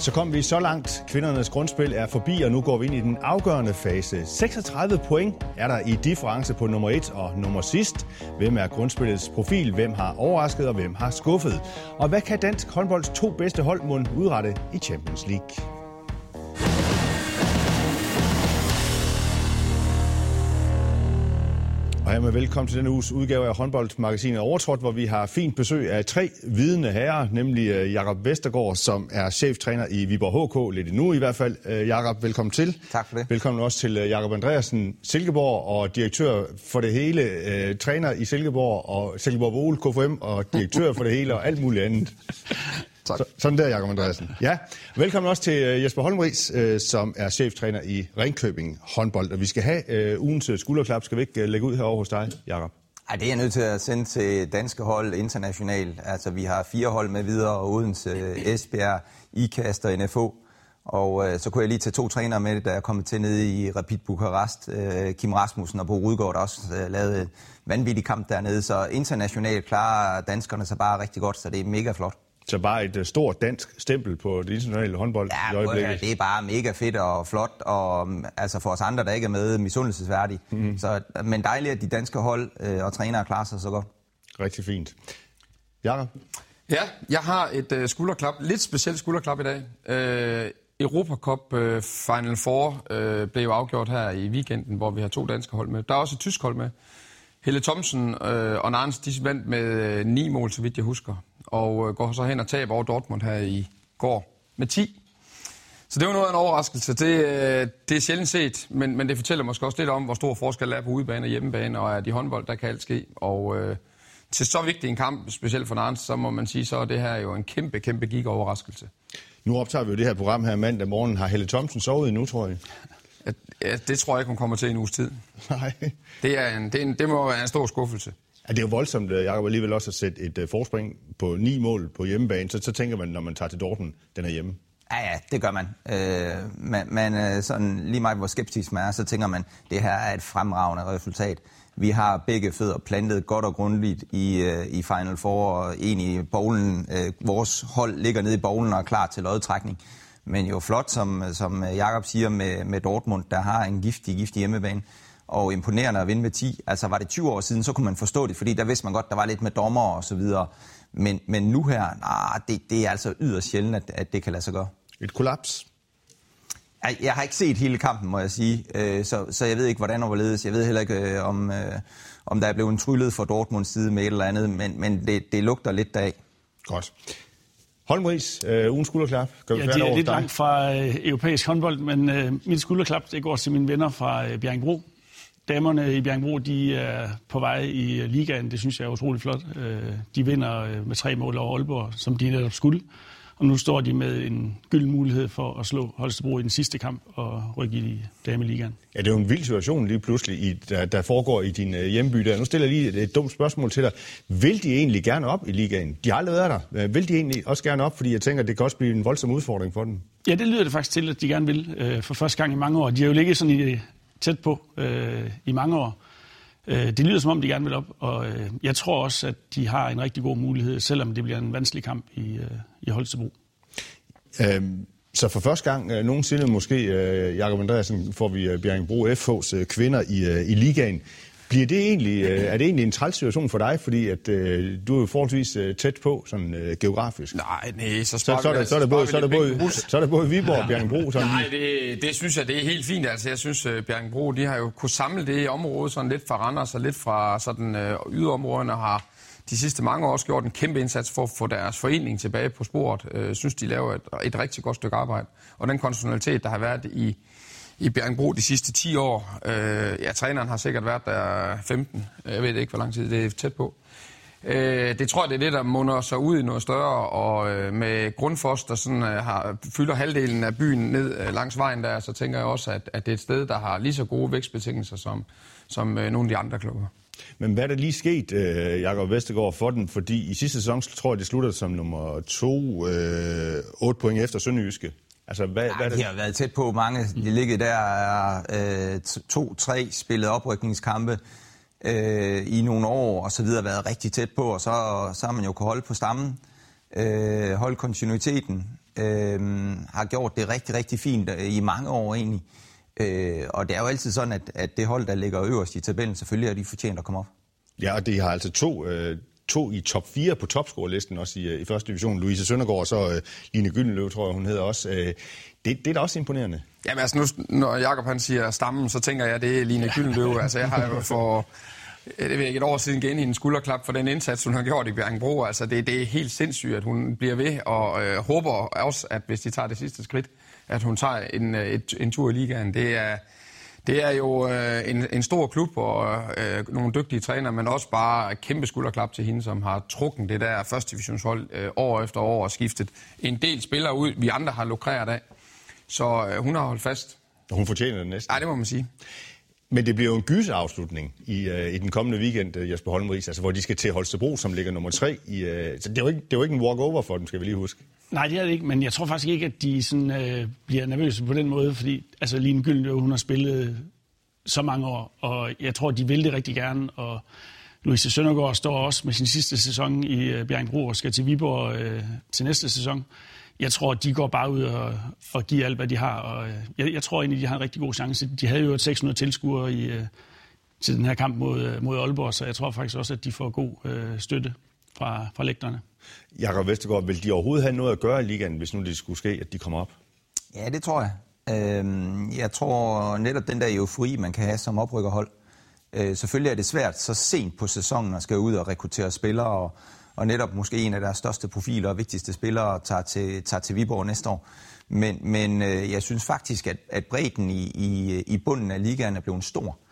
Så kom vi så langt. Kvindernes grundspil er forbi, og nu går vi ind i den afgørende fase. 36 point er der i difference på nummer 1 og nummer sidst. Hvem er grundspillets profil? Hvem har overrasket, og hvem har skuffet? Og hvad kan dansk håndbolds to bedste hold udrette i Champions League? Og hermed velkommen til denne uges udgave af håndboldmagasinet Overtrådt, hvor vi har fint besøg af tre vidende herrer, nemlig øh, Jakob Vestergaard, som er cheftræner i Viborg HK, lidt endnu i hvert fald. Øh, Jakob, velkommen til. Tak for det. Velkommen også til øh, Jakob Andreasen, Silkeborg og direktør for det hele, træner i Silkeborg og Silkeborg Vol, KFM og direktør for det hele og alt muligt andet. Tak. Så, sådan der, Jakob Andreasen. Ja, velkommen også til uh, Jesper Holmris, uh, som er cheftræner i Ringkøbing håndbold. Og vi skal have uh, ugens skulderklap. Skal vi ikke lægge ud herovre hos dig, Jakob? Ej, det er jeg nødt til at sende til danske hold internationalt. Altså, vi har fire hold med videre, Odense, Esbjerg, IKAST og NFO. Og uh, så kunne jeg lige tage to trænere med, der er kommet til nede i Rapid Bukarest. Uh, Kim Rasmussen og Bo Rudgaard, også lavet en vanvittig kamp dernede. Så internationalt klarer danskerne sig bare rigtig godt, så det er mega flot. Så bare et uh, stort dansk stempel på det internationale håndbold ja, i øjeblikket. Ja, det er bare mega fedt og flot, og um, altså for os andre, der ikke er med, misundelsesværdigt. Mm. Så, men dejligt, at de danske hold øh, og trænere klarer sig så godt. Rigtig fint. Jakob? Ja, jeg har et uh, skulderklap, lidt specielt skulderklap i dag. Uh, Europa Cup uh, Final Four uh, blev jo afgjort her i weekenden, hvor vi har to danske hold med. Der er også et tysk hold med. Helle Thomsen øh, og Narns, de vandt med øh, 9 mål, så vidt jeg husker og øh, går så hen og taber over Dortmund her i går med 10. Så det var noget af en overraskelse. Det, øh, det er sjældent set, men, men det fortæller måske også lidt om, hvor stor forskel der er på udebane og hjemmebane, og at i håndbold, der kan alt ske. Og øh, til så vigtig en kamp, specielt for Narns, så må man sige, så er det her jo en kæmpe, kæmpe giga-overraskelse. Nu optager vi jo det her program her mandag morgen. Har Helle Thomsen sovet endnu, tror jeg? Ja, det tror jeg ikke, hun kommer til en uges tid. Nej. Det, er en, det, er en, det må være en stor skuffelse. Ja, det er jo voldsomt, øh, Jacob, alligevel også at sætte et uh, forspring på ni mål på hjemmebane. Så, så tænker man, når man tager til Dortmund, den er hjemme. Ja, ja, det gør man. Øh, man, man øh, sådan, lige meget hvor skeptisk man er, så tænker man, det her er et fremragende resultat. Vi har begge fødder plantet godt og grundigt i, øh, i Final Four, og egentlig i bowlen. Øh, vores hold ligger nede i bowlen og er klar til lodtrækning. Men jo flot, som, som Jakob siger med, med Dortmund, der har en giftig, giftig hjemmebane og imponerende at vinde med 10. Altså var det 20 år siden, så kunne man forstå det, fordi der vidste man godt, der var lidt med dommer og så videre. Men, men nu her, nah, det, det er altså yderst sjældent, at, at det kan lade sig gøre. Et kollaps? Jeg, jeg har ikke set hele kampen, må jeg sige, øh, så, så jeg ved ikke, hvordan overledes. Jeg ved heller ikke, øh, om, øh, om der er blevet en tryllet fra Dortmunds side med et eller andet, men, men det, det lugter lidt af. Godt. Holmris, øh, ugen skulderklap. Gør ja, det er lidt dig? langt fra øh, europæisk håndbold, men øh, min skulderklap det går til mine venner fra øh, Bjergbro, Damerne i Bjergbro, de er på vej i ligaen. Det synes jeg er utrolig flot. Øh, de vinder øh, med tre mål over Aalborg, som de netop skulle. Og nu står de med en gylden mulighed for at slå Holstebro i den sidste kamp og rykke i dameligaen. Ja, det er jo en vild situation lige pludselig, i, der, der foregår i din øh, hjemby. Der. Nu stiller jeg lige et, et dumt spørgsmål til dig. Vil de egentlig gerne op i ligaen? De har aldrig været der. Vil de egentlig også gerne op? Fordi jeg tænker, at det kan også blive en voldsom udfordring for dem. Ja, det lyder det faktisk til, at de gerne vil for første gang i mange år. De har jo ligget sådan i tæt på øh, i mange år. Øh, det lyder som om, de gerne vil op, og øh, jeg tror også, at de har en rigtig god mulighed, selvom det bliver en vanskelig kamp i, øh, i Holstebro. Øhm, så for første gang øh, nogensinde måske, øh, Jakob Andreasen, får vi øh, Bjerringbro FH's øh, kvinder i, øh, i ligaen. Bliver det egentlig, øh, er det egentlig en træls situation for dig, fordi at, øh, du er jo forholdsvis øh, tæt på, sådan øh, geografisk? Nej, nej, så, så, så, er der, så, er der både, så, er der både, så er der både Viborg og Bjergbro. Sådan. Nej, det, det synes jeg, det er helt fint. Altså, jeg synes, uh, Bjergbro, de har jo kunnet samle det område sådan lidt fra Randers og lidt fra sådan, øh, yderområderne har de sidste mange år også gjort en kæmpe indsats for at få deres forening tilbage på sporet. Jeg øh, synes, de laver et, et rigtig godt stykke arbejde. Og den kontinuitet, der har været i, i Bjergbro de sidste 10 år. Øh, ja, træneren har sikkert været der 15. Jeg ved ikke, hvor lang tid det er tæt på. Øh, det tror jeg, det er det, der munder sig ud i noget større, og øh, med Grundfos, der sådan, øh, har, fylder halvdelen af byen ned øh, langs vejen der, så tænker jeg også, at, at det er et sted, der har lige så gode vækstbetingelser som, som øh, nogle af de andre klubber. Men hvad er der lige sket, øh, Jakob Vestergaard, for den? Fordi i sidste sæson, tror jeg, det slutter som nummer to, øh, 8 point efter Sønderjyske. Altså, hvad, ja, hvad det? De har været tæt på mange. De ligger der øh, to-tre spillet oprykningskampe øh, i nogle år, og så videre været rigtig tæt på, og så, så har man jo kunne holde på stammen, øh, holde kontinuiteten. øh, har gjort det rigtig, rigtig fint øh, i mange år egentlig. Øh, og det er jo altid sådan, at, at det hold, der ligger øverst i tabellen, selvfølgelig er de fortjent at komme op. Ja, og de har altså to, øh, to i top 4 på topscorelisten, også i, øh, i første division. Louise Søndergaard og så øh, Line Gyldenløv, tror jeg, hun hedder også. Øh, det, det er da også imponerende. Jamen altså, nu, når Jacob han siger stammen, så tænker jeg, at det er Line Gyldenløv. altså, jeg har jo for det ved et år siden igen i en skulderklap for den indsats, hun har gjort i Bjergbro. Altså, det, det er helt sindssygt, at hun bliver ved, og øh, håber også, at hvis de tager det sidste skridt, at hun tager en, øh, et, en tur i ligaen. Det er, det er jo øh, en, en stor klub og øh, nogle dygtige trænere, men også bare kæmpe skulderklap til hende, som har trukken det der første divisionshold øh, år efter år og skiftet en del spillere ud, vi andre har lukreret af. Så øh, hun har holdt fast. Og hun fortjener det næsten. Nej, det må man sige. Men det bliver jo en gyseafslutning i, uh, i den kommende weekend, uh, Jesper Holmris, altså hvor de skal til Holstebro, som ligger nummer tre. I, uh, så det er, jo ikke, det er jo ikke en walk-over for dem, skal vi lige huske. Nej, det er det ikke, men jeg tror faktisk ikke, at de sådan, øh, bliver nervøse på den måde, fordi altså, Line Gylden, hun har spillet så mange år, og jeg tror, de vil det rigtig gerne, og Louise Søndergaard står også med sin sidste sæson i øh, Bjergbro og skal til Viborg øh, til næste sæson jeg tror, de går bare ud og, og giver alt, hvad de har. Og øh, jeg, jeg tror egentlig, de har en rigtig god chance. De havde jo et 600 tilskuere i, øh, til den her kamp mod, øh, mod Aalborg, så jeg tror faktisk også, at de får god øh, støtte fra, fra lægterne. Jakob Vestergaard, vil de overhovedet have noget at gøre i ligaen, hvis nu det skulle ske, at de kommer op? Ja, det tror jeg. Øhm, jeg tror netop den der eufori, man kan have som oprykkerhold. Øh, selvfølgelig er det svært så sent på sæsonen at skal ud og rekruttere spillere og, og netop måske en af deres største profiler og vigtigste spillere tager til, tager til Viborg næste år. Men, men øh, jeg synes faktisk, at, at bredden i, i, i bunden af ligaen er blevet stor. Øh,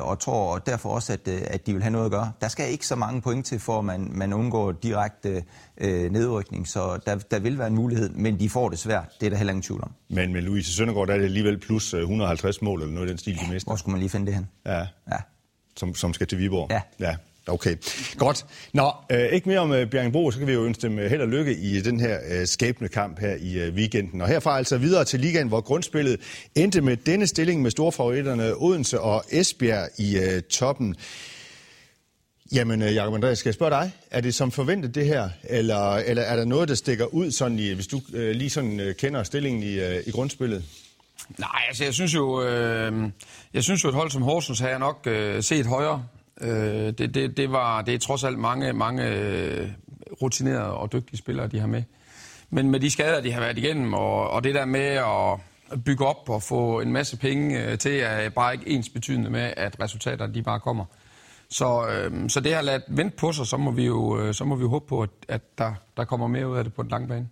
og tror derfor også, at, øh, at de vil have noget at gøre. Der skal ikke så mange point til, for at man, man undgår direkte øh, nedrykning, så der, der vil være en mulighed, men de får det svært. Det er der heller ingen tvivl om. Men med Louise Søndergaard, der er det alligevel plus 150 øh, mål eller noget i den stil, de mister. Hvor skulle man lige finde det hen? Ja, ja. Som, som skal til Viborg? Ja. ja. Okay, godt. Nå, øh, ikke mere om øh, Bjergbro, så kan vi jo ønske dem øh, held og lykke i den her øh, skæbne kamp her i øh, weekenden. Og herfra altså videre til ligaen, hvor grundspillet endte med denne stilling med storfavoritterne Odense og Esbjerg i øh, toppen. Jamen, øh, Jacob Andreas, skal jeg spørge dig? Er det som forventet det her, eller, eller er der noget, der stikker ud, sådan i, hvis du øh, lige sådan øh, kender stillingen i, øh, i grundspillet? Nej, altså jeg synes jo, øh, jeg synes jo, et hold som Horsens har jeg nok øh, set højere. Øh, det, det, det, var, det er trods alt mange, mange øh, rutinerede og dygtige spillere, de har med. Men med de skader, de har været igennem, og, og det der med at bygge op og få en masse penge øh, til, er bare ikke ens betydende med, at resultaterne de bare kommer. Så, øh, så det har ladt vente på sig, så må vi jo, øh, så må vi jo håbe på, at, at der, der kommer mere ud af det på den lange bane.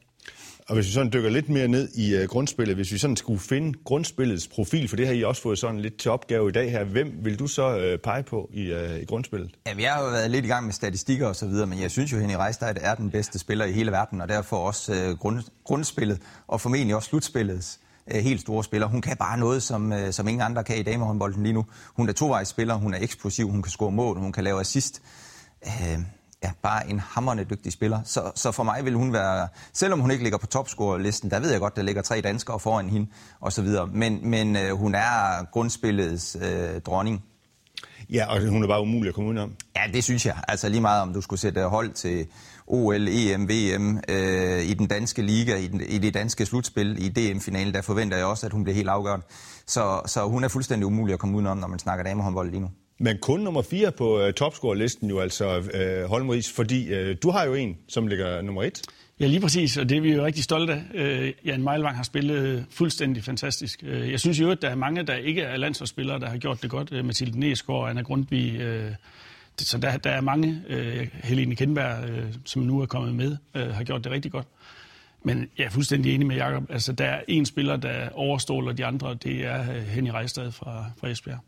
Og hvis vi sådan dykker lidt mere ned i uh, grundspillet, hvis vi sådan skulle finde grundspillets profil, for det har I også fået sådan lidt til opgave i dag her, hvem vil du så uh, pege på i, uh, i grundspillet? Jamen, jeg har jo været lidt i gang med statistikker og så videre, men jeg synes jo, at Henrik Reistad er den bedste spiller i hele verden, og derfor også uh, grund, grundspillet, og formentlig også slutspillets uh, helt store spiller. Hun kan bare noget, som, uh, som ingen andre kan i damehåndbolden lige nu. Hun er tovejsspiller, hun er eksplosiv, hun kan score mål, hun kan lave assist. Uh, ja, bare en hammerende dygtig spiller. Så, så for mig vil hun være, selvom hun ikke ligger på topscore-listen, der ved jeg godt, der ligger tre danskere foran hende og så videre. Men, men øh, hun er grundspillets øh, dronning. Ja, og hun er bare umulig at komme udenom. Ja, det synes jeg. Altså lige meget om du skulle sætte hold til OL, EM, VM øh, i den danske liga, i, den, i det danske slutspil, i DM-finalen, der forventer jeg også, at hun bliver helt afgørende. Så, så hun er fuldstændig umulig at komme udenom, når man snakker damehåndbold lige nu. Men kun nummer 4 på øh, uh, topscore-listen jo altså øh, uh, Holmris, fordi uh, du har jo en, som ligger nummer 1. Ja, lige præcis, og det er vi jo rigtig stolte af. Uh, Jan Meilvang har spillet fuldstændig fantastisk. Uh, jeg synes jo, at der er mange, der ikke er landsholdsspillere, der har gjort det godt. Uh, Mathilde Næsgaard, Anna Grundtvig, uh, så der, der er mange. Uh, Helene Kindberg, uh, som nu er kommet med, uh, har gjort det rigtig godt. Men jeg er fuldstændig enig med Jakob. Altså, der er en spiller, der overstråler de andre, det er Henny Rejstad fra, fra Esbjerg.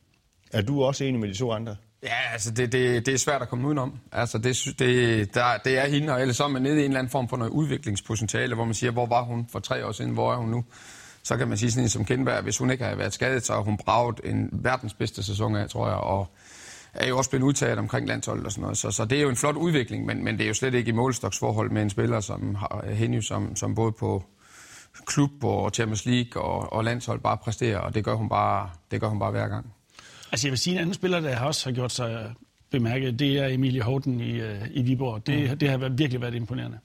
Er du også enig med de to andre? Ja, altså det, det, det er svært at komme udenom. Altså det, det, der, det er hende, og ellers så er man nede i en eller anden form for noget udviklingspotentiale, hvor man siger, hvor var hun for tre år siden, hvor er hun nu? Så kan man sige sådan en som Kindberg, hvis hun ikke har været skadet, så har hun braget en verdens bedste sæson af, tror jeg, og er jo også blevet udtaget omkring landsholdet og sådan noget. Så, så det er jo en flot udvikling, men, men det er jo slet ikke i målstoksforhold med en spiller som Henny, hende, som, som både på klub og Champions League og, og landshold bare præsterer, og det gør hun bare, det gør hun bare hver gang. Altså jeg vil sige, en anden spiller, der også har gjort sig bemærket, det er Emilie Horten i, uh, i Viborg. Det, mm. det har virkelig været imponerende.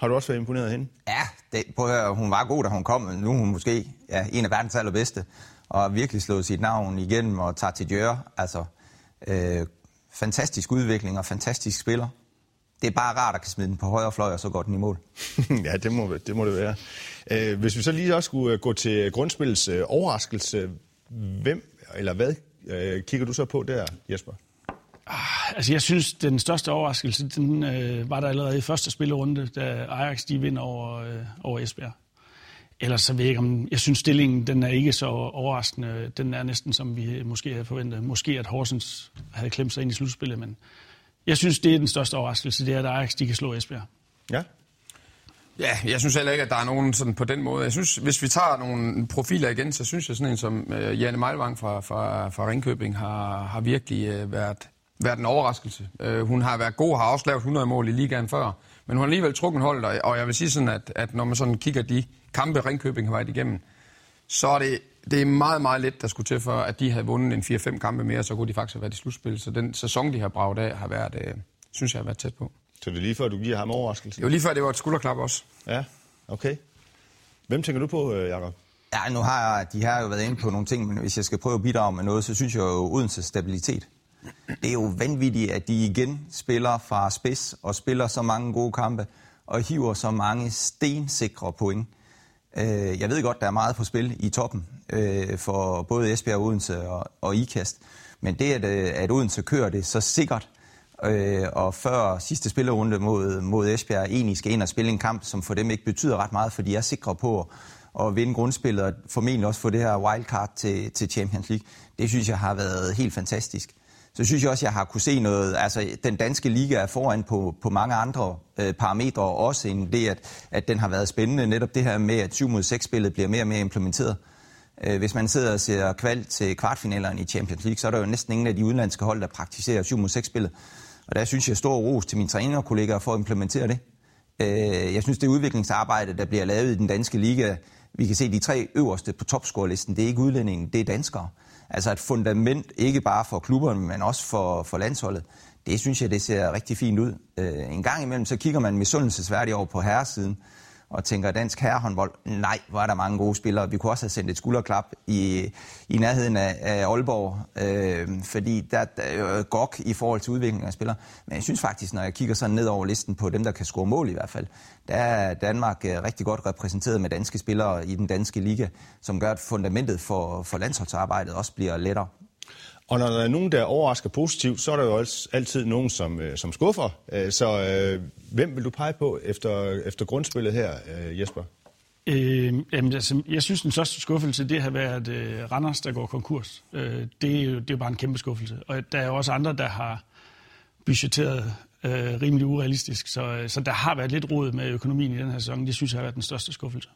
Har du også været imponeret af hende? Ja, det, prøv at høre, hun var god, da hun kom. Nu er hun måske ja, en af verdens allerbedste. Og har virkelig slået sit navn igennem og tager til døre. Altså, øh, fantastisk udvikling og fantastisk spiller. Det er bare rart at kan smide den på højre fløj, og så går den i mål. ja, det må, det må det være. Øh, hvis vi så lige også skulle øh, gå til grundspillets øh, overraskelse, hvem eller hvad øh, kigger du så på der, Jesper? Ah, altså, jeg synes, den største overraskelse, den øh, var der allerede i første spillerunde, da Ajax de vinder over, øh, over Esbjerg. Ellers så ved jeg ikke, om... Jeg synes, stillingen den er ikke så overraskende. Den er næsten, som vi måske havde forventet. Måske, at Horsens havde klemt sig ind i slutspillet, men jeg synes, det er den største overraskelse, det er, at Ajax de kan slå Esbjerg. Ja. Ja, jeg synes heller ikke, at der er nogen sådan på den måde. Jeg synes, hvis vi tager nogle profiler igen, så synes jeg sådan en som øh, Janne Meilvang fra, fra, fra Ringkøbing har, har virkelig øh, været, været en overraskelse. Øh, hun har været god, har også lavet 100 mål i ligaen før, men hun har alligevel trukket holdet, og, og jeg vil sige sådan, at, at når man sådan kigger de kampe, Ringkøbing har været igennem, så er det, det er meget, meget let, der skulle til for, at de havde vundet en 4-5 kampe mere, så kunne de faktisk have været i slutspil. Så den sæson, de har braget af, har været, øh, synes jeg, har været tæt på. Så det er lige før, du giver ham overraskelse? Jo, lige før det var et skulderklap også. Ja, okay. Hvem tænker du på, øh, Jacob? Ja, nu har jeg, de har jo været inde på nogle ting, men hvis jeg skal prøve at bidrage med noget, så synes jeg jo Odense stabilitet. Det er jo vanvittigt, at de igen spiller fra spids og spiller så mange gode kampe og hiver så mange stensikre point. Øh, jeg ved godt, der er meget på spil i toppen øh, for både Esbjerg, Odense og, og IKAST, men det, at, at Odense kører det så sikkert, øh, og før sidste spillerunde mod, mod Esbjerg egentlig skal ind og spille en kamp, som for dem ikke betyder ret meget, for de er sikre på at vinde grundspillet og formentlig også få det her wildcard til, til Champions League. Det synes jeg har været helt fantastisk. Så synes jeg også, jeg har kunne se noget, altså den danske liga er foran på, på mange andre øh, parametre, også end det, at, at den har været spændende. Netop det her med, at 7 mod 6 spillet bliver mere og mere implementeret. Øh, hvis man sidder og ser kval til kvartfinalerne i Champions League, så er der jo næsten ingen af de udenlandske hold, der praktiserer 7 mod 6 spillet. Og der synes jeg stor ros til mine trænerkollegaer for at implementere det. Øh, jeg synes, det udviklingsarbejde, der bliver lavet i den danske liga, vi kan se de tre øverste på topscorelisten, det er ikke udlændingen, det er danskere. Altså et fundament, ikke bare for klubberne, men også for, for landsholdet. Det synes jeg, det ser rigtig fint ud. Øh, en gang imellem, så kigger man misundelsesværdigt over på herresiden, og tænker dansk herrehåndbold, nej, var der mange gode spillere. Vi kunne også have sendt et skulderklap i, i nærheden af, af Aalborg, øh, fordi der, der er gok i forhold til udviklingen af spillere. Men jeg synes faktisk, når jeg kigger sådan ned over listen på dem, der kan score mål i hvert fald, der er Danmark øh, rigtig godt repræsenteret med danske spillere i den danske liga, som gør, at fundamentet for, for landsholdsarbejdet også bliver lettere. Og når der er nogen, der overrasker positivt, så er der jo altid nogen, som, øh, som skuffer. Øh, så øh, hvem vil du pege på efter, efter grundspillet her, øh, Jesper? Øh, jamen, altså, jeg synes, den største skuffelse, det har været øh, Randers, der går konkurs. Øh, det, er jo, det er jo bare en kæmpe skuffelse. Og der er jo også andre, der har budgetteret øh, rimelig urealistisk. Så, så der har været lidt rod med økonomien i den her sæson. Det synes jeg har været den største skuffelse.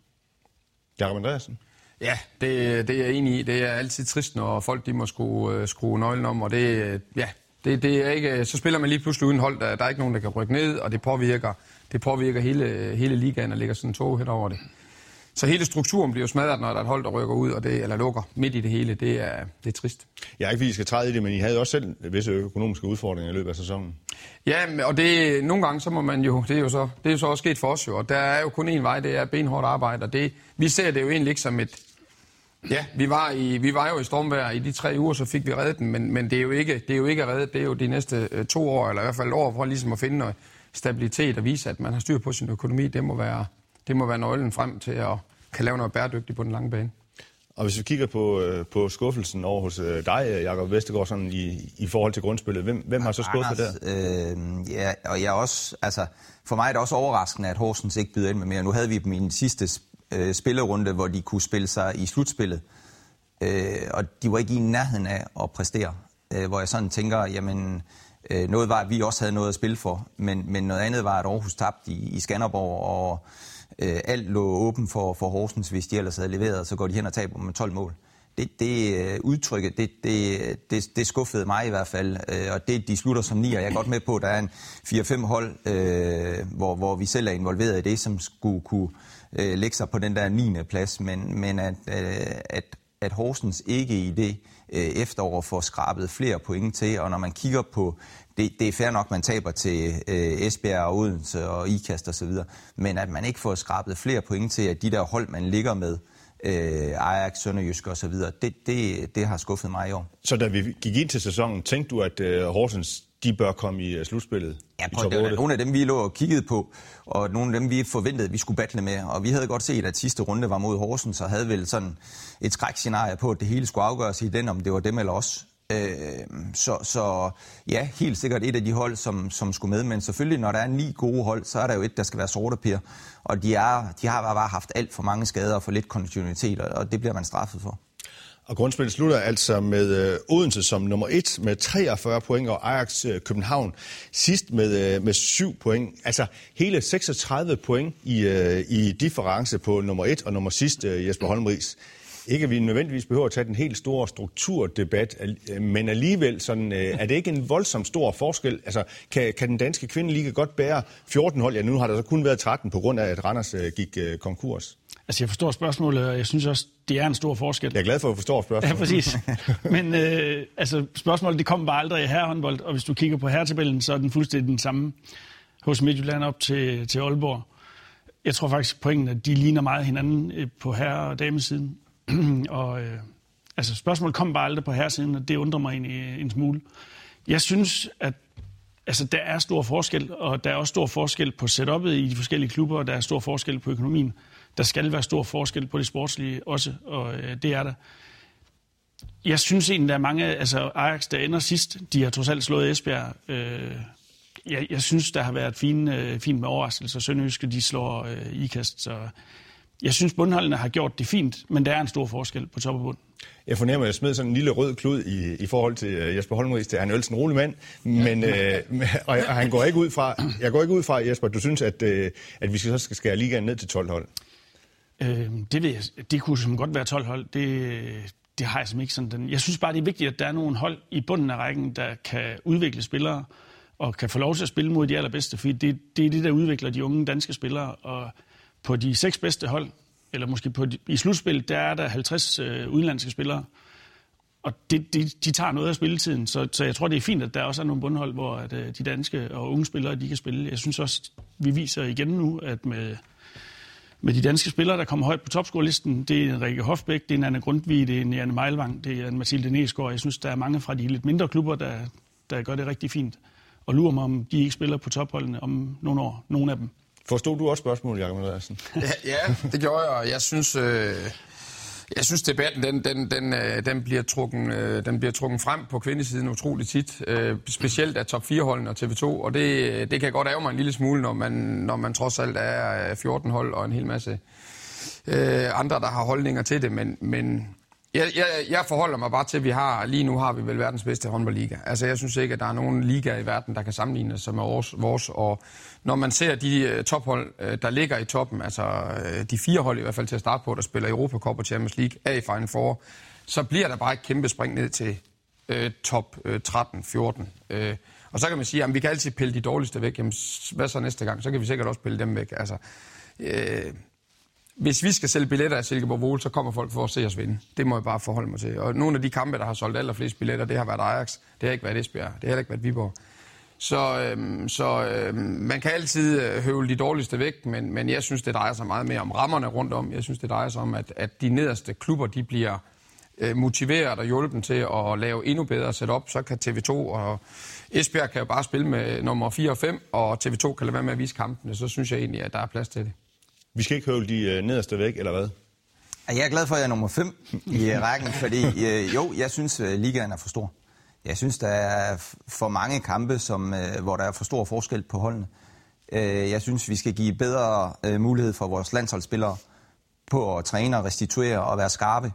Jakob Andreasen? Ja, det, det er jeg enig i. Det er altid trist, når folk de må skrue, øh, skrue nøglen om, og det, ja, det, det er ikke, så spiller man lige pludselig uden hold. Der, der er ikke nogen, der kan rykke ned, og det påvirker, det påvirker hele, hele ligaen, og ligger sådan en tog hen over det. Så hele strukturen bliver smadret, når der er et hold, der rykker ud, og det, eller lukker midt i det hele. Det er, det er trist. Jeg er ikke, fordi I skal træde i det, men I havde også selv visse økonomiske udfordringer i løbet af sæsonen. Ja, og det, nogle gange så må man jo, det er jo så, det er jo så også sket for os jo, og der er jo kun én vej, det er benhårdt arbejde, og det, vi ser det jo egentlig ikke som et, Ja, vi var, i, vi var jo i stormvejr i de tre uger, så fik vi reddet den, men, men det, er jo ikke, det er jo ikke reddet. Det er jo de næste øh, to år, eller i hvert fald år, for ligesom at finde noget stabilitet og vise, at man har styr på sin økonomi. Det må være, det må være nøglen frem til at kan lave noget bæredygtigt på den lange bane. Og hvis vi kigger på, øh, på skuffelsen over hos øh, dig, Jakob Vestergaard, sådan i, i forhold til grundspillet, hvem, hvem har så skuffet Anders, der? Øh, ja, og jeg også, altså, for mig er det også overraskende, at Horsens ikke byder ind med mere. Nu havde vi dem i den sidste øh, spillerunde, hvor de kunne spille sig i slutspillet. Øh, og de var ikke i nærheden af at præstere. Øh, hvor jeg sådan tænker, jamen, øh, noget var, at vi også havde noget at spille for, men, men noget andet var, at Aarhus tabte i, i Skanderborg, og øh, alt lå åben for, for Horsens, hvis de ellers havde leveret, så går de hen og taber med 12 mål. Det, det øh, udtrykket, det, det, det, det skuffede mig i hvert fald, øh, og det, de slutter som nier. Jeg er godt med på, at der er en 4-5 hold, øh, hvor, hvor vi selv er involveret i det, som skulle kunne øh, Øh, lægge sig på den der 9. plads, men, men at, øh, at at Horsens ikke i det øh, efterår får skrabet flere point til, og når man kigger på, det, det er fair nok, man taber til øh, Esbjerg og Odense og Ikast osv., men at man ikke får skrabet flere point til, at de der hold, man ligger med, øh, Ajax, Sønderjysk og så videre, det, det, det har skuffet mig i år. Så da vi gik ind til sæsonen, tænkte du, at øh, Horsens de bør komme i uh, slutspillet? Ja, prøv, det var nogle af dem, vi lå og kiggede på, og nogle af dem, vi forventede, vi skulle battle med. Og vi havde godt set, at sidste runde var mod Horsens, og havde vel sådan et skrækscenarie på, at det hele skulle afgøres i den, om det var dem eller os. Øh, så, så ja, helt sikkert et af de hold, som, som skulle med. Men selvfølgelig, når der er ni gode hold, så er der jo et, der skal være sorte Og de, er, de har bare haft alt for mange skader og for lidt kontinuitet, og det bliver man straffet for. Og grundspillet slutter altså med øh, Odense som nummer 1 med 43 point, og Ajax øh, København sidst med, øh, med 7 point. Altså hele 36 point i, i difference på nummer 1 og nummer sidst, Jesper Holmris. Ikke at vi nødvendigvis behøver at tage den helt store strukturdebat, men alligevel sådan, er det ikke en voldsom stor forskel? Altså, kan, kan den danske kvindeliga godt bære 14 hold? Ja, nu har der så kun været 13 på grund af, at Randers gik konkurs. Altså, jeg forstår spørgsmålet, og jeg synes også, det er en stor forskel. Jeg er glad for, at du forstår spørgsmålet. Ja, præcis. Men øh, altså, spørgsmålet, det kommer bare aldrig i herrehåndbold, og hvis du kigger på herretabellen, så er den fuldstændig den samme hos Midtjylland op til, til Aalborg. Jeg tror faktisk, pointen, at de ligner meget hinanden øh, på herre- og damesiden. og øh, altså, spørgsmålet kommer bare aldrig på herresiden, og det undrer mig egentlig en smule. Jeg synes, at altså, der er stor forskel, og der er også stor forskel på setup'et i de forskellige klubber, og der er stor forskel på økonomien der skal være stor forskel på det sportslige også, og øh, det er der. Jeg synes egentlig, der er mange, altså Ajax, der ender sidst, de har trods alt slået Esbjerg. Øh, jeg, jeg synes, der har været fint, øh, fint med overraskelser. Sønderjyske, de slår øh, ikast, så jeg synes, bundholdene har gjort det fint, men der er en stor forskel på top og bund. Jeg fornemmer, at jeg smed sådan en lille rød klud i, i forhold til uh, Jesper Holmris. Det er en ølsen rolig mand, men, ja. uh, og, og han går ikke ud fra, jeg går ikke ud fra, Jesper, du synes, at, uh, at vi så skal skære ligaen ned til 12 hold. Øh, det ved jeg. Det kunne som godt være 12 hold. Det, det har jeg som ikke sådan den. Jeg synes bare, det er vigtigt, at der er nogle hold i bunden af rækken, der kan udvikle spillere og kan få lov til at spille mod de allerbedste, fordi det, det er det, der udvikler de unge danske spillere. Og på de seks bedste hold, eller måske på de, i slutspil, der er der 50 øh, udenlandske spillere. Og det, de, de tager noget af spilletiden, så, så jeg tror, det er fint, at der også er nogle bundhold, hvor at, øh, de danske og unge spillere, de kan spille. Jeg synes også, vi viser igen nu, at med med de danske spillere, der kommer højt på topscorelisten. Det er Rikke Hofbæk, det er en Anna Grundtvig, det er en Janne Meilvang, det er en Mathilde Næsgaard. Jeg synes, der er mange fra de lidt mindre klubber, der, der gør det rigtig fint. Og lurer mig, om de ikke spiller på topholdene om nogle år, nogle af dem. Forstod du også spørgsmålet, Jacob Andreasen? Ja, ja, det gjorde jeg, og jeg synes, øh, jeg synes, debatten den, den, den, øh, den, bliver trukken, øh, den bliver trukken frem på kvindesiden utroligt tit. Øh, specielt af top 4-holdene og TV2. Og det, det kan godt ære mig en lille smule, når man, når man trods alt er 14 hold og en hel masse andre, der har holdninger til det. Men, men jeg, jeg, jeg forholder mig bare til, at vi har, lige nu har vi vel verdens bedste håndboldliga. Altså jeg synes ikke, at der er nogen liga i verden, der kan sammenligne sig med vores. vores. Og når man ser de øh, tophold, øh, der ligger i toppen, altså øh, de fire hold i hvert fald til at starte på, der spiller Europa Cup og Champions League, er i Final Four, så bliver der bare et kæmpe spring ned til øh, top øh, 13-14. Øh, og så kan man sige, at vi kan altid pille de dårligste væk. Jamen, hvad så næste gang? Så kan vi sikkert også pille dem væk. Altså, øh, hvis vi skal sælge billetter af Silkeborg Vole, så kommer folk for at se os vinde. Det må jeg bare forholde mig til. Og nogle af de kampe, der har solgt allerflest billetter, det har været Ajax. Det har ikke været Esbjerg. Det har heller ikke været Viborg. Så, øhm, så øhm, man kan altid øh, høvle de dårligste væk, men, men jeg synes, det drejer sig meget mere om rammerne rundt om. Jeg synes, det drejer sig om, at, at de nederste klubber, de bliver øh, motiveret og hjulpet til at lave endnu bedre setup. Så kan TV2 og Esbjerg kan jo bare spille med nummer 4 og 5, og TV2 kan lade være med at vise kampene. Så synes jeg egentlig, at der er plads til det. Vi skal ikke høvle de øh, nederste væk, eller hvad? Jeg er glad for, at jeg er nummer 5 i øh, rækken, fordi øh, jo, jeg synes, øh, ligaen er for stor. Jeg synes, der er for mange kampe, som, hvor der er for stor forskel på holdene. Jeg synes, vi skal give bedre mulighed for vores landsholdsspillere på at træne og restituere og være skarpe.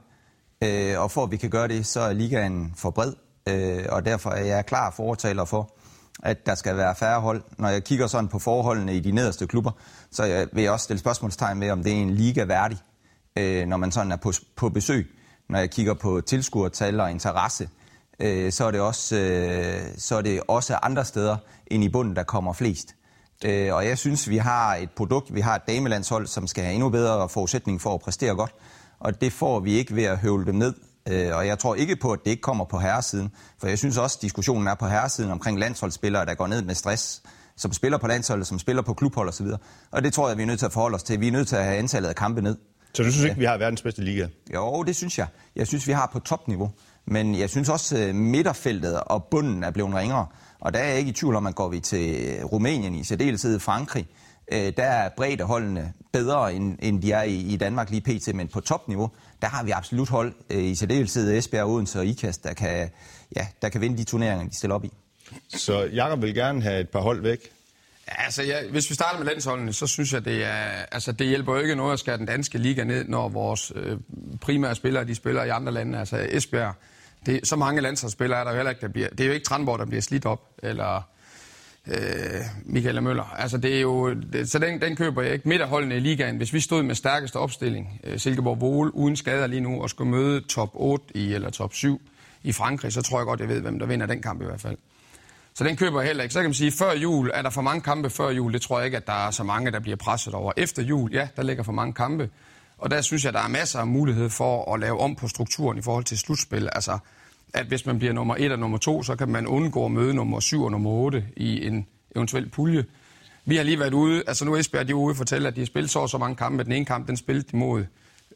Og for at vi kan gøre det, så er ligaen for bred, og derfor er jeg klar fortaler for, at der skal være færre hold. Når jeg kigger sådan på forholdene i de nederste klubber, så vil jeg også stille spørgsmålstegn med, om det er en liga værdig, øh, når man sådan er på, på besøg. Når jeg kigger på tilskuertal og interesse, øh, så, er det også, øh, så er det også andre steder end i bunden, der kommer flest. Øh, og jeg synes, vi har et produkt, vi har et damelandshold, som skal have endnu bedre forudsætning for at præstere godt. og det får vi ikke ved at høvle dem ned. Øh, og jeg tror ikke på, at det ikke kommer på herresiden, for jeg synes også, at diskussionen er på herresiden omkring landsholdsspillere, der går ned med stress, som spiller på landsholdet, som spiller på klubhold osv. Og det tror jeg, vi er nødt til at forholde os til. Vi er nødt til at have antallet af kampe ned. Så du synes ikke, vi har verdens bedste liga? Jo, det synes jeg. Jeg synes, vi har på topniveau. Men jeg synes også, at midterfeltet og bunden er blevet ringere. Og der er jeg ikke i tvivl om, at går vi til Rumænien, i særdeleshed Frankrig, øh, der er breddeholdene bedre, end, end de er i, i Danmark lige pt. Men på topniveau, der har vi absolut hold, øh, i særdeleshed Esbjerg, Odense og Ikast, der kan, ja, der kan vinde de turneringer, de stiller op i. Så Jakob vil gerne have et par hold væk? Altså, ja, hvis vi starter med landsholdene, så synes jeg, det er, altså, det hjælper jo ikke noget at skære den danske liga ned, når vores øh, primære spillere, de spiller i andre lande. Altså Esbjerg, det, så mange landsholdsspillere er der jo heller ikke, der bliver... Det er jo ikke Tranborg, der bliver slidt op, eller øh, Michael Møller. Altså, det er jo... Det, så den, den køber jeg ikke. Midterholdene i ligaen, hvis vi stod med stærkeste opstilling, øh, Silkeborg Vole, uden skader lige nu, og skulle møde top 8 i, eller top 7 i Frankrig, så tror jeg godt, jeg ved, hvem der vinder den kamp i hvert fald. Så den køber jeg heller ikke. Så kan man sige, før jul er der for mange kampe før jul. Det tror jeg ikke, at der er så mange, der bliver presset over. Efter jul, ja, der ligger for mange kampe. Og der synes jeg, der er masser af mulighed for at lave om på strukturen i forhold til slutspil. Altså, at hvis man bliver nummer 1 og nummer 2, så kan man undgå at møde nummer 7 og nummer 8 i en eventuel pulje. Vi har lige været ude, altså nu er Esbjerg de er ude og fortælle, at de har spillet så så mange kampe. Den ene kamp, den spillede de mod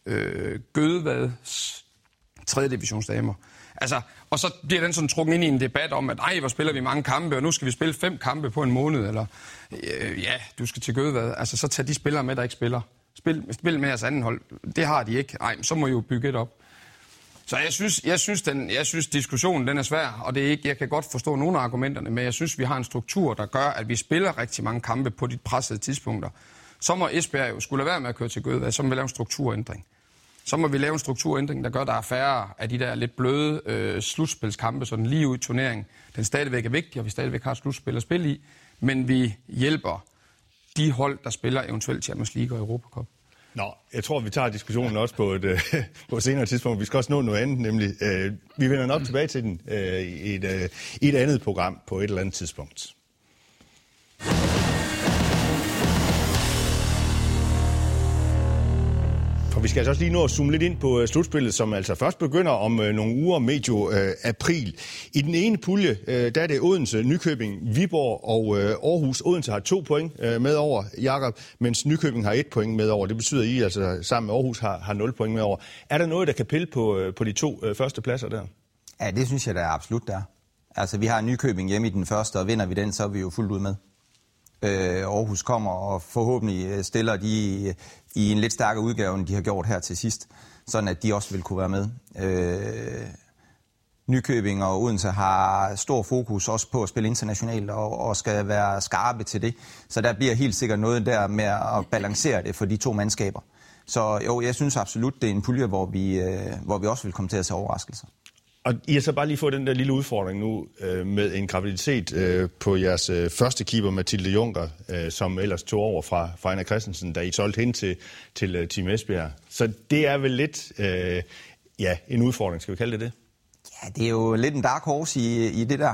øh, Gødevads 3. divisionsdamer. Altså, og så bliver den sådan trukket ind i en debat om, at ej, hvor spiller vi mange kampe, og nu skal vi spille fem kampe på en måned, eller øh, ja, du skal til Gødevad. Altså, så tag de spillere med, der ikke spiller. Spil, spil med jeres anden hold. Det har de ikke. Ej, så må I jo bygge et op. Så jeg synes, jeg synes, den, jeg synes diskussionen den er svær, og det er ikke, jeg kan godt forstå nogle af argumenterne, men jeg synes, vi har en struktur, der gør, at vi spiller rigtig mange kampe på de pressede tidspunkter. Så må Esbjerg jo skulle lade være med at køre til Gødvad, så må vi lave en strukturændring. Så må vi lave en strukturændring, der gør, at der er færre af de der lidt bløde øh, slutspilskampe, så den lige ud i turneringen, den stadigvæk er vigtig, og vi stadigvæk har slutspil at spille i, men vi hjælper de hold, der spiller eventuelt Champions League og Europa Cup. Nå, jeg tror, vi tager diskussionen også på et, øh, på et senere tidspunkt. Vi skal også nå noget andet, nemlig, øh, vi vender nok tilbage til den øh, i, et, øh, i et andet program på et eller andet tidspunkt. Vi skal altså også lige nå at zoome lidt ind på øh, slutspillet, som altså først begynder om øh, nogle uger, medio øh, april. I den ene pulje, øh, der er det Odense, Nykøbing, Viborg og øh, Aarhus. Odense har to point øh, med over, Jakob, mens Nykøbing har et point med over. Det betyder, at I altså sammen med Aarhus har, har 0 point med over. Er der noget, der kan pille på, øh, på de to øh, første pladser der? Ja, det synes jeg der er absolut, der. Altså, vi har Nykøbing hjemme i den første, og vinder vi den, så er vi jo fuldt ud med øh, Aarhus kommer og forhåbentlig øh, stiller de i, i en lidt stærkere udgave, end de har gjort her til sidst, sådan at de også vil kunne være med. Øh, Nykøbing og Odense har stor fokus også på at spille internationalt og, og skal være skarpe til det. Så der bliver helt sikkert noget der med at balancere det for de to mandskaber. Så jo, jeg synes absolut, det er en pulje, hvor vi, øh, hvor vi også vil komme til at se overraskelser. Og I har så bare lige fået den der lille udfordring nu øh, med en graviditet øh, på jeres øh, første keeper, Mathilde Juncker, øh, som ellers tog over fra, fra Anna Christensen, da I solgte hende til, til uh, Team Esbjerg. Så det er vel lidt øh, ja, en udfordring, skal vi kalde det det? Ja, det er jo lidt en dark horse i, i det der.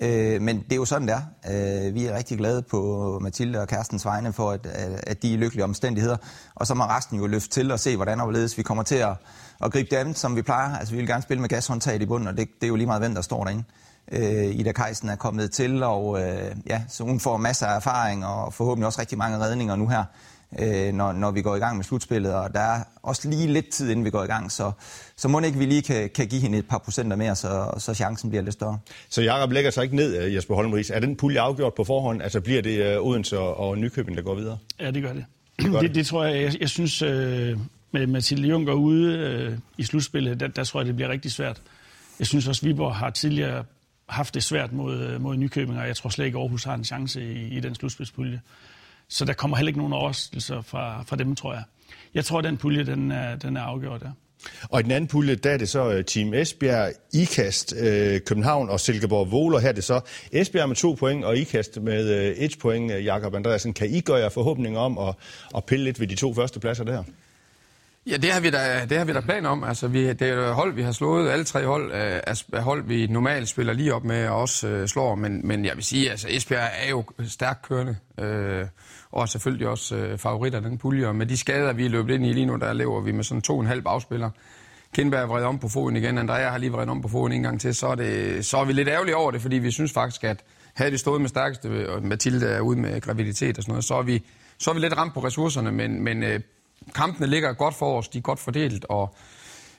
Øh, men det er jo sådan, det er. Øh, vi er rigtig glade på Mathilde og Kærstens vegne for, at, at de er lykkelige omstændigheder. Og så må resten jo løfte til og se, hvordan overledes vi kommer til at, at gribe dem, som vi plejer. Altså, vi vil gerne spille med gashåndtaget i bunden, og det, det er jo lige meget, hvem der står derinde. Øh, Ida Kajsen er kommet til, og øh, ja, så hun får masser af erfaring, og forhåbentlig også rigtig mange redninger nu her øh, når, når vi går i gang med slutspillet. Og der er også lige lidt tid, inden vi går i gang, så, så må det ikke, vi lige kan, kan give hende et par procenter mere, så, så chancen bliver lidt større. Så Jakob lægger sig ikke ned, øh, Jesper Holmris. Er den pulje afgjort på forhånd? Altså bliver det uh, Odense og, Nykøbing, der går videre? Ja, det gør det. Det, det, det tror jeg. Jeg, jeg synes, øh, med Mathilde Juncker ude øh, i slutspillet, der, der tror jeg, det bliver rigtig svært. Jeg synes også, Viborg har tidligere haft det svært mod, øh, mod Nykøbing, og jeg tror slet ikke, Aarhus har en chance i, i den slutspilspulje. Så der kommer heller ikke nogen overraskelser fra, fra dem, tror jeg. Jeg tror, at den pulje, den er, den er afgjort, ja. Og i den anden pulje, der er det så øh, Team Esbjerg, IKAST, øh, København og Silkeborg Voler. Her er det så Esbjerg med to point og IKAST med øh, et point. Øh, Jakob Andreasen, kan I gøre jer forhåbninger om at, at pille lidt ved de to første pladser der? Ja, det har vi da, det har vi da plan om. Altså, vi, det er hold, vi har slået. Alle tre hold er hold, vi normalt spiller lige op med og også øh, slår. Men, men jeg vil sige, altså Esbjerg er jo stærkt kørende. Øh, og er selvfølgelig også øh, favoritter den pulje. Og med de skader, vi er løbet ind i lige nu, der lever vi med sådan to og en halv bagspiller. Kindberg er vredet om på foden igen. Andrea har lige vredet om på foden en gang til. Så er, det, så er vi lidt ærgerlige over det, fordi vi synes faktisk, at havde vi stået med stærkeste, og Mathilde er ude med graviditet og sådan noget, så er vi, så er vi lidt ramt på ressourcerne. Men, men øh, kampene ligger godt for os, de er godt fordelt, og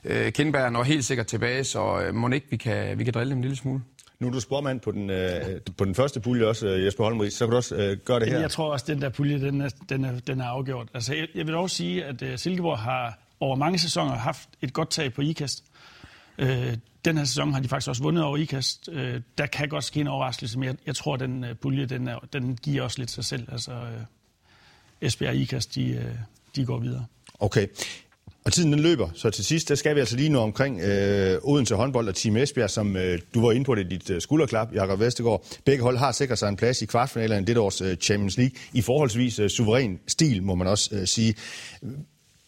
øh, Kindberg når helt sikkert tilbage, så øh, må ikke vi kan, vi kan drille dem en lille smule. Nu er du spormand på den, øh, på den første pulje også, øh, Jesper Holmrig, så kan du også øh, gøre det her. Jeg tror også, at den der pulje, den er, den er, den er afgjort. Altså, jeg, jeg vil også sige, at uh, Silkeborg har over mange sæsoner haft et godt tag på IKAST. Øh, den her sæson har de faktisk også vundet over IKAST. Øh, der kan godt ske en overraskelse, men jeg, jeg tror, at den uh, pulje, den, er, den giver også lidt sig selv. Altså, uh, Esbjerg og IKAST, de, uh, de går videre. Okay. Og tiden den løber, så til sidst, der skal vi altså lige nå omkring øh, Odense håndbold og Team Esbjerg, som øh, du var inde på det i dit øh, skulderklap, Jakob Vestergaard. Begge hold har sikret sig en plads i kvartfinalerne i dette års øh, Champions League i forholdsvis øh, suveræn stil, må man også øh, sige.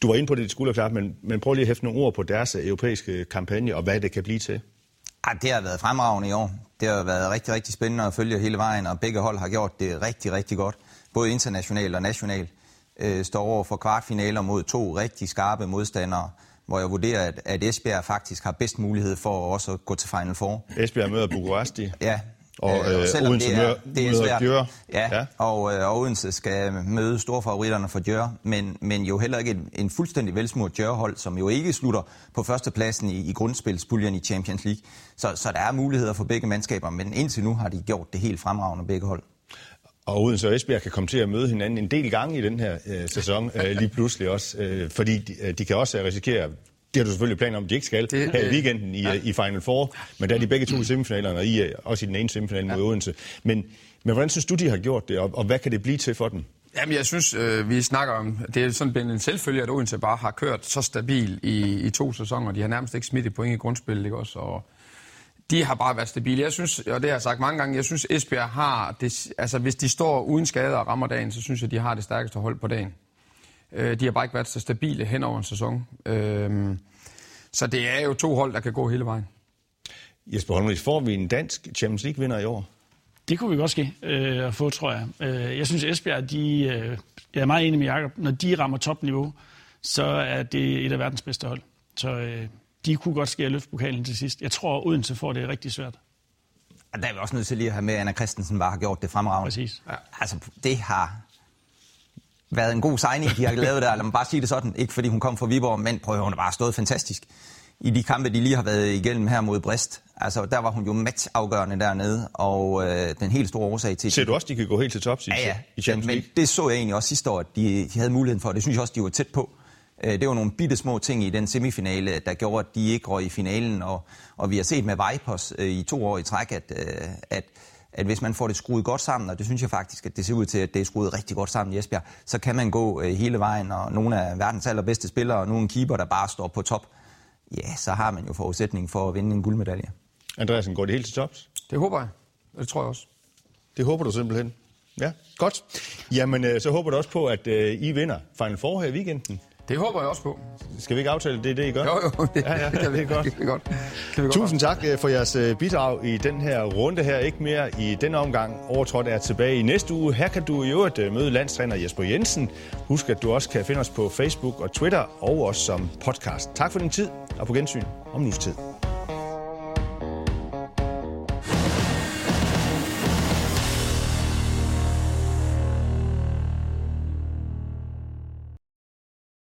Du var inde på det i dit skulderklap, men, men prøv lige at hæfte nogle ord på deres øh, europæiske kampagne og hvad det kan blive til. Ja, det har været fremragende i år. Det har været rigtig, rigtig spændende at følge hele vejen, og begge hold har gjort det rigtig, rigtig godt. Både internationalt og nationalt øh, står over for kvartfinaler mod to rigtig skarpe modstandere, hvor jeg vurderer, at, at Esbjerg faktisk har bedst mulighed for også at gå til Final Four. Esbjerg møder Bukuresti. Ja, og øh, øh Odense det er, det er svært. Djør. Ja, ja. Og, øh, og Odense skal møde store favoritterne for Djør, men, men jo heller ikke en, en fuldstændig velsmurt Djør-hold, som jo ikke slutter på førstepladsen i, i grundspilspuljen i Champions League. Så, så der er muligheder for begge mandskaber, men indtil nu har de gjort det helt fremragende begge hold. Og Odense og Esbjerg kan komme til at møde hinanden en del gange i den her øh, sæson, øh, lige pludselig også. Øh, fordi de, øh, de kan også risikere, det har du selvfølgelig planer om, de ikke skal, det, her i weekenden i, ja. i Final Four. Men der er de begge to i semifinalerne, og I er også i den ene semifinal mod ja. Odense. Men, men hvordan synes du, de har gjort det, og, og hvad kan det blive til for dem? Jamen, jeg synes, øh, vi snakker om, det er sådan en selvfølge, at Odense bare har kørt så stabil i, i to sæsoner. De har nærmest ikke smidt i point i grundspillet, ikke også? Og, de har bare været stabile. Jeg synes, og det har jeg sagt mange gange, jeg synes Esbjerg har, det, altså hvis de står uden skade og rammer dagen, så synes jeg, de har det stærkeste hold på dagen. Øh, de har bare ikke været så stabile hen over en sæson. Øh, så det er jo to hold, der kan gå hele vejen. Jesper Holmris, får vi en dansk Champions League-vinder i år? Det kunne vi godt ske øh, at få, tror jeg. Øh, jeg synes, Esbjerg, de, øh, jeg er meget enig med Jacob, når de rammer topniveau, så er det et af verdens bedste hold. Så øh, de kunne godt skære løftpokalen til sidst. Jeg tror, Odense får det rigtig svært. Og der er vi også nødt til lige at have med, at Anna Christensen bare har gjort det fremragende. Præcis. Ja. Altså, det har været en god signing, de har lavet der. Lad mig bare sige det sådan. Ikke fordi hun kom fra Viborg, men prøv at hun har bare stået fantastisk. I de kampe, de lige har været igennem her mod Brest. Altså, der var hun jo matchafgørende dernede, og øh, den helt store årsag til... Ser du også, de kan gå helt til tops i, ja, ja. i Champions League? Men det så jeg egentlig også sidste år, at de, de havde muligheden for. Det synes jeg også, de var tæt på. Øh, det var nogle bitte små ting i den semifinale, der gjorde, at de ikke røg i finalen. Og, og vi har set med Vipers øh, i to år i træk, at, øh, at, at hvis man får det skruet godt sammen, og det synes jeg faktisk, at det ser ud til, at det er skruet rigtig godt sammen i Esbjerg, så kan man gå hele vejen, og nogle af verdens allerbedste spillere, og nogle keeper, der bare står på top, ja, så har man jo forudsætning for at vinde en guldmedalje. Andreasen, går det helt til tops? Det håber jeg. Det tror jeg også. Det håber du simpelthen? Ja, godt. Jamen, så håber du også på, at I vinder Final Four her i weekenden. Det håber jeg også på. Skal vi ikke aftale, det er det, I gør? Jo, jo, det, ja, ja, det, kan vi godt. det, kan godt. Det vi Tusind tak øh, for jeres øh, bidrag i den her runde her. Ikke mere i denne omgang. Overtrådt er tilbage i næste uge. Her kan du i øvrigt øh, møde landstræner Jesper Jensen. Husk, at du også kan finde os på Facebook og Twitter og også som podcast. Tak for din tid, og på gensyn om nu tid.